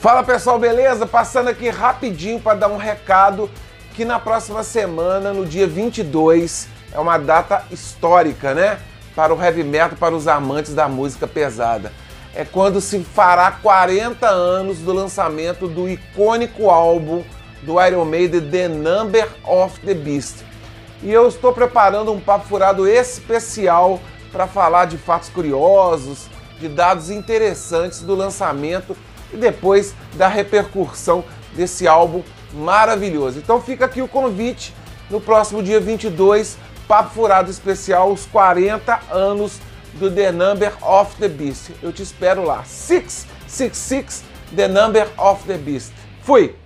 Fala pessoal, beleza? Passando aqui rapidinho para dar um recado que na próxima semana, no dia 22, é uma data histórica, né? Para o heavy metal, para os amantes da música pesada. É quando se fará 40 anos do lançamento do icônico álbum do Iron Maiden The Number of the Beast. E eu estou preparando um papo furado especial para falar de fatos curiosos, de dados interessantes do lançamento e depois da repercussão desse álbum maravilhoso. Então fica aqui o convite no próximo dia 22, Papo Furado Especial, os 40 anos do The Number of the Beast. Eu te espero lá. 666 The Number of the Beast. Fui!